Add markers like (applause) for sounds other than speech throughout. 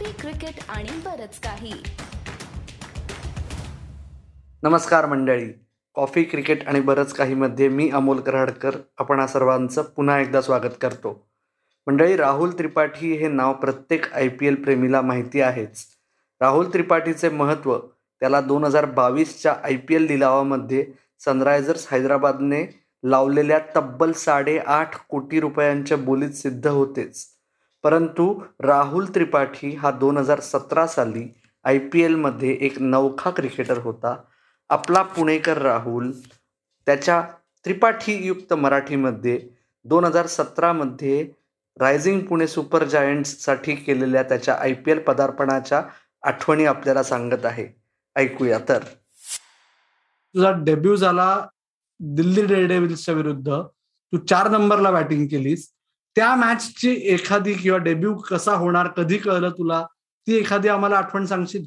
Coffee cricket आणि बरच काही. नमस्कार मंडळी. कॉफी क्रिकेट आणि बरंच काहीमध्ये मी अमोल कराडकर आपण सर्वांचं पुन्हा एकदा स्वागत करतो. मंडळी राहुल त्रिपाठी हे नाव प्रत्येक आय पी एल प्रेमीला माहिती आहेच. राहुल त्रिपाठीचे महत्त्व त्याला दोन हजार बावीसच्या आय पी एल लिलावामध्ये सनरायझर्स हैदराबादने लावलेल्या तब्बल साडेआठ कोटी रुपयांच्या बोलीत सिद्ध होतेच. परंतु राहुल त्रिपाठी हा दोन हजार सतरा साली आय पी एलमध्ये एक नवखा क्रिकेटर होता. आपला पुणेकर राहुल त्याच्या त्रिपाठीयुक्त मराठीमध्ये दोन हजार सतरामध्ये रायझिंग पुणे सुपर जायंट्ससाठी केलेल्या त्याच्या आय पी एल पदार्पणाच्या आठवणी आपल्याला सांगत आहे. ऐकूया तर. तुझा डेब्यू झाला दिल्ली डेअरडेव्हिल्सच्या विरुद्ध. तू चार नंबरला बॅटिंग केलीस. त्या मॅचची एखादी किंवा डेब्यू कसा होणार कधी कळलं तुला? ती एखादी आम्हाला आठवण सांगशील?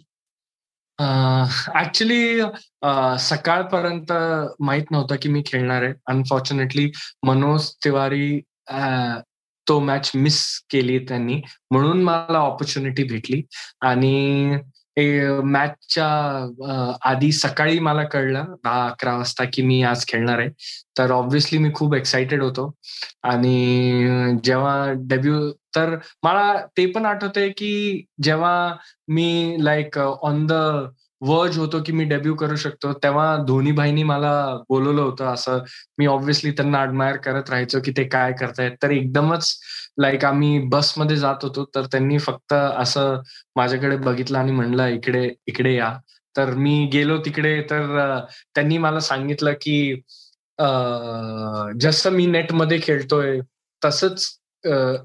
ऍक्च्युली सकाळपर्यंत माहीत नव्हतं की मी खेळणार आहे. अनफॉर्च्युनेटली मनोज तिवारी तो मॅच मिस केली त्यांनी. म्हणून मला ऑपॉर्च्युनिटी भेटली. आणि मॅचच्या आधी सकाळी मला कळलं दहा अकरा वाजता की मी आज खेळणार आहे. तर ऑब्व्हियसली मी खूप एक्साइटेड होतो. आणि जेव्हा डेब्यू तर मला ते पण आठवतंय की जेव्हा मी लाईक ऑन द वर्ज होतो की मी डेब्यू करू शकतो. तेव्हा धोनी भाईनी मला बोलवलं होतं असं. मी ऑब्व्हियसली त्यांना अडमायर करत राहायचो की ते काय करतायत. तर एकदमच लाईक आम्ही बसमध्ये जात होतो तर त्यांनी फक्त असं माझ्याकडे बघितलं आणि म्हणलं इकडे इकडे या. तर मी गेलो तिकडे तर त्यांनी मला सांगितलं की जसं मी नेटमध्ये खेळतोय तसंच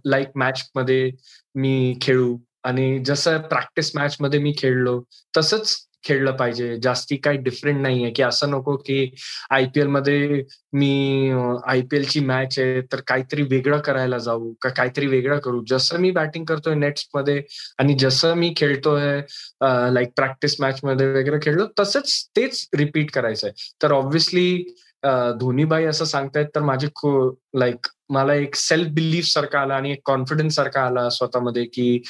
लाईक मॅच मध्ये मी खेळू. आणि जसं प्रॅक्टिस मॅच मध्ये मी खेळलो तसंच खेळलं पाहिजे. जास्ती काही डिफरंट नाहीये की असं नको की आयपीएलमध्ये मी आयपीएल ची मॅच आहे तर काहीतरी वेगळं करायला जाऊ का काहीतरी वेगळं करू. जसं मी बॅटिंग करतोय नेट्समध्ये आणि जसं मी खेळतोय लाईक प्रॅक्टिस मॅच मध्ये वगैरे खेळलो तसंच तेच रिपीट करायचंय तर ऑब्व्हियसली धोनीबाई असं सांगतायत तर माझे लाईक मला एक सेल्फ बिलीफ सारखा आला आणि एक कॉन्फिडन्स सारखा आला स्वतःमध्ये की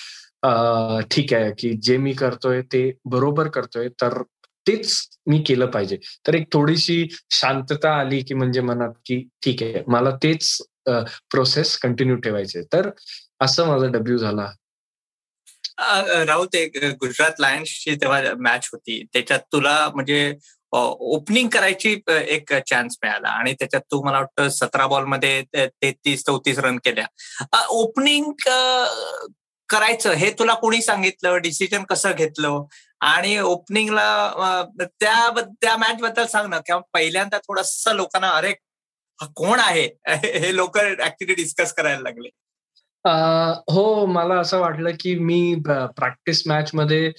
ठीक आहे की जे मी करतोय ते बरोबर करतोय तर तेच मी केलं पाहिजे. तर एक थोडीशी शांतता आली की म्हणजे मनात की ठीक आहे मला तेच प्रोसेस कंटिन्यू ठेवायचे तर असं माझा डेब्यू झाला. राहुल ते गुजरात लायन्सची तेव्हा मॅच होती. त्याच्यात तुला म्हणजे ओपनिंग करायची एक चान्स मिळाला आणि त्याच्यात तू मला वाटतं सतरा बॉलमध्ये तेहतीस चौतीस रन केल्या. ओपनिंग करायचं? हे तुला कोणी सांगितलं? डिसिजन कसं घेतलं? आणि ओपनिंगला त्या त्या मॅच बद्दल सांग ना. किंवा पहिल्यांदा थोडस लोकांना अरे कोण आहे? (laughs) हे लोक ऍक्च्युली डिस्कस करायला लागले. हो मला असं वाटलं की मी प्रॅक्टिस मॅच मध्ये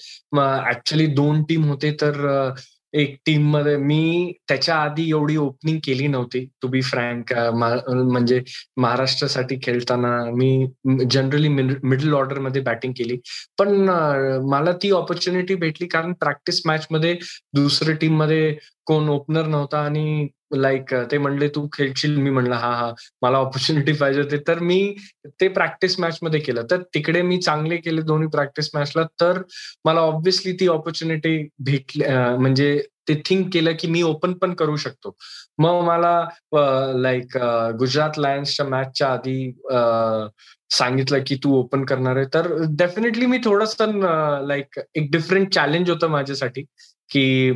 ऍक्च्युली दोन टीम होते तर एक टीममध्ये मी त्याच्या आधी एवढी ओपनिंग केली नव्हती टू बी फ्रँक म्हणजे महाराष्ट्रासाठी खेळताना मी जनरली मिडल ऑर्डरमध्ये बॅटिंग केली. पण मला ती ऑपॉर्च्युनिटी भेटली कारण प्रॅक्टिस मॅच मध्ये दुसऱ्या टीममध्ये कोण ओपनर नव्हता आणि लाईक ते म्हणले तू खेळशील. मी म्हणलं हा हा मला ऑपॉर्च्युनिटी (laughs) पाहिजे होते. तर मी ते प्रॅक्टिस मॅच मध्ये केलं. तर तिकडे मी चांगले केले दोन्ही प्रॅक्टिस मॅचला तर मला ऑब्व्हियसली ती ऑपॉर्च्युनिटी भेटली म्हणजे ते थिंक केलं की मी ओपन पण करू शकतो. मग मला लाईक गुजरात लायन्सच्या मॅचच्या आधी सांगितलं की तू ओपन करणार आहे. तर डेफिनेटली मी थोडस लाईक एक डिफरंट चॅलेंज होतं माझ्यासाठी की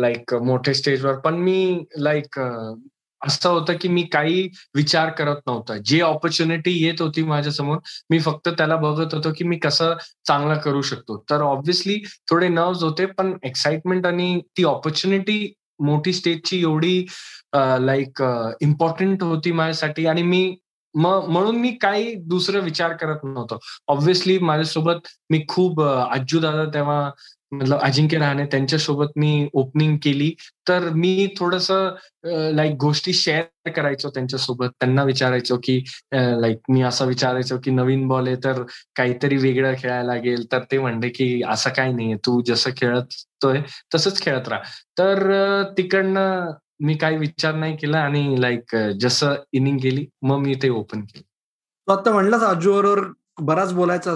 लाईक मोठे स्टेजवर पण मी लाईक असं होतं की मी काही विचार करत नव्हता. जे ऑपॉर्च्युनिटी येत होती माझ्यासमोर मी फक्त त्याला बघत होतो की मी कसं चांगलं करू शकतो. तर ऑब्व्हियसली थोडे नर्व्स होते पण एक्साइटमेंट आणि ती ऑपॉर्च्युनिटी मोठी स्टेजची एवढी लाईक इम्पॉर्टंट होती माझ्यासाठी. आणि मी म्हणून मी काही दुसरं विचार करत नव्हतो. ऑब्व्हियसली माझ्यासोबत मी खूप आजू दादा तेव्हा मतलब अजिंक्य रहाणे त्यांच्यासोबत मी ओपनिंग केली. तर मी थोडस लाईक गोष्टी शेअर करायचो त्यांच्यासोबत. त्यांना विचारायचो की लाईक मी असं विचारायचो की नवीन बॉल आहे तर काहीतरी वेगळं खेळायला लागेल. तर ते म्हणले की असं काही नाहीये. तू जसं खेळतोय तसंच खेळत राहा. तर तिकडनं मी काही विचार नाही केला आणि लाईक जसं इनिंग गेली मग मी ते ओपन केलं. तू आता म्हणलास आजू बरोबर बराच बोलायचा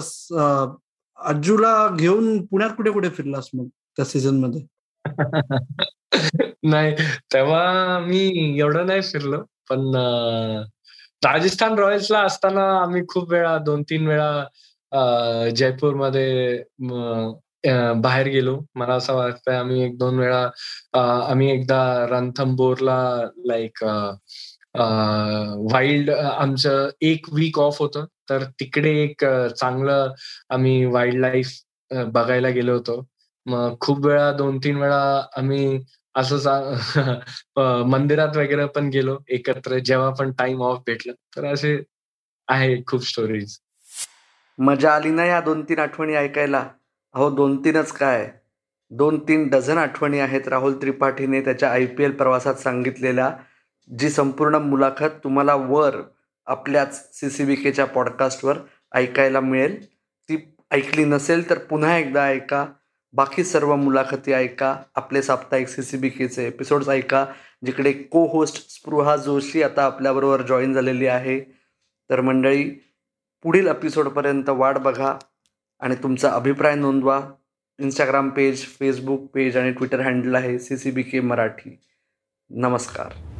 अज्जूला घेऊन पुण्यात कुठे कुठे फिरलास मग त्या सीझनमध्ये? (laughs) नाही तेव्हा मी एवढं नाही फिरलो पण राजस्थान रॉयल्सला असताना आम्ही खूप वेळा दोन तीन वेळा जयपूरमध्ये बाहेर गेलो. मला असं वाटतंय आम्ही एक दोन वेळा आम्ही एकदा रणथंबोरला लाईक वाईल्ड आमचं एक वीक ऑफ होतं. तर तिकडे एक चांगलं आम्ही वाईल्ड लाईफ बघायला गेलो होतो. मग खूप वेळा दोन तीन वेळा आम्ही असं (laughs) मंदिरात वगैरे पण गेलो एकत्र जेव्हा पण टाइम ऑफ भेटलं तर असे आहे खूप स्टोरीज मजा आली ना या दोन तीन आठवणी ऐकायला? अहो दोन तीनच काय? दोन तीन डझन आठवणी आहेत राहुल त्रिपाठीने त्याच्या आय पी एल प्रवासात सांगितलेल्या जी संपूर्ण मुलाखत तुम्हाला वर आपल्याच सी सी बी केच्या पॉडकास्टवर ऐकायला मिळेल. ती ऐकली नसेल तर पुन्हा एकदा ऐका. बाकी सर्व मुलाखती ऐका. आपले साप्ताहिक सी सी बी केचे एपिसोड्स ऐका जिकडे को होस्ट स्पृहा जोशी आता आपल्याबरोबर जॉईन झालेली आहे. तर मंडळी पुढील एपिसोडपर्यंत वाट बघा आणि तुमचा अभिप्राय नोंदवा. इंस्टाग्राम पेज फेसबुक पेज आणि ट्विटर हँडल आहे C C B K Marathi. नमस्कार.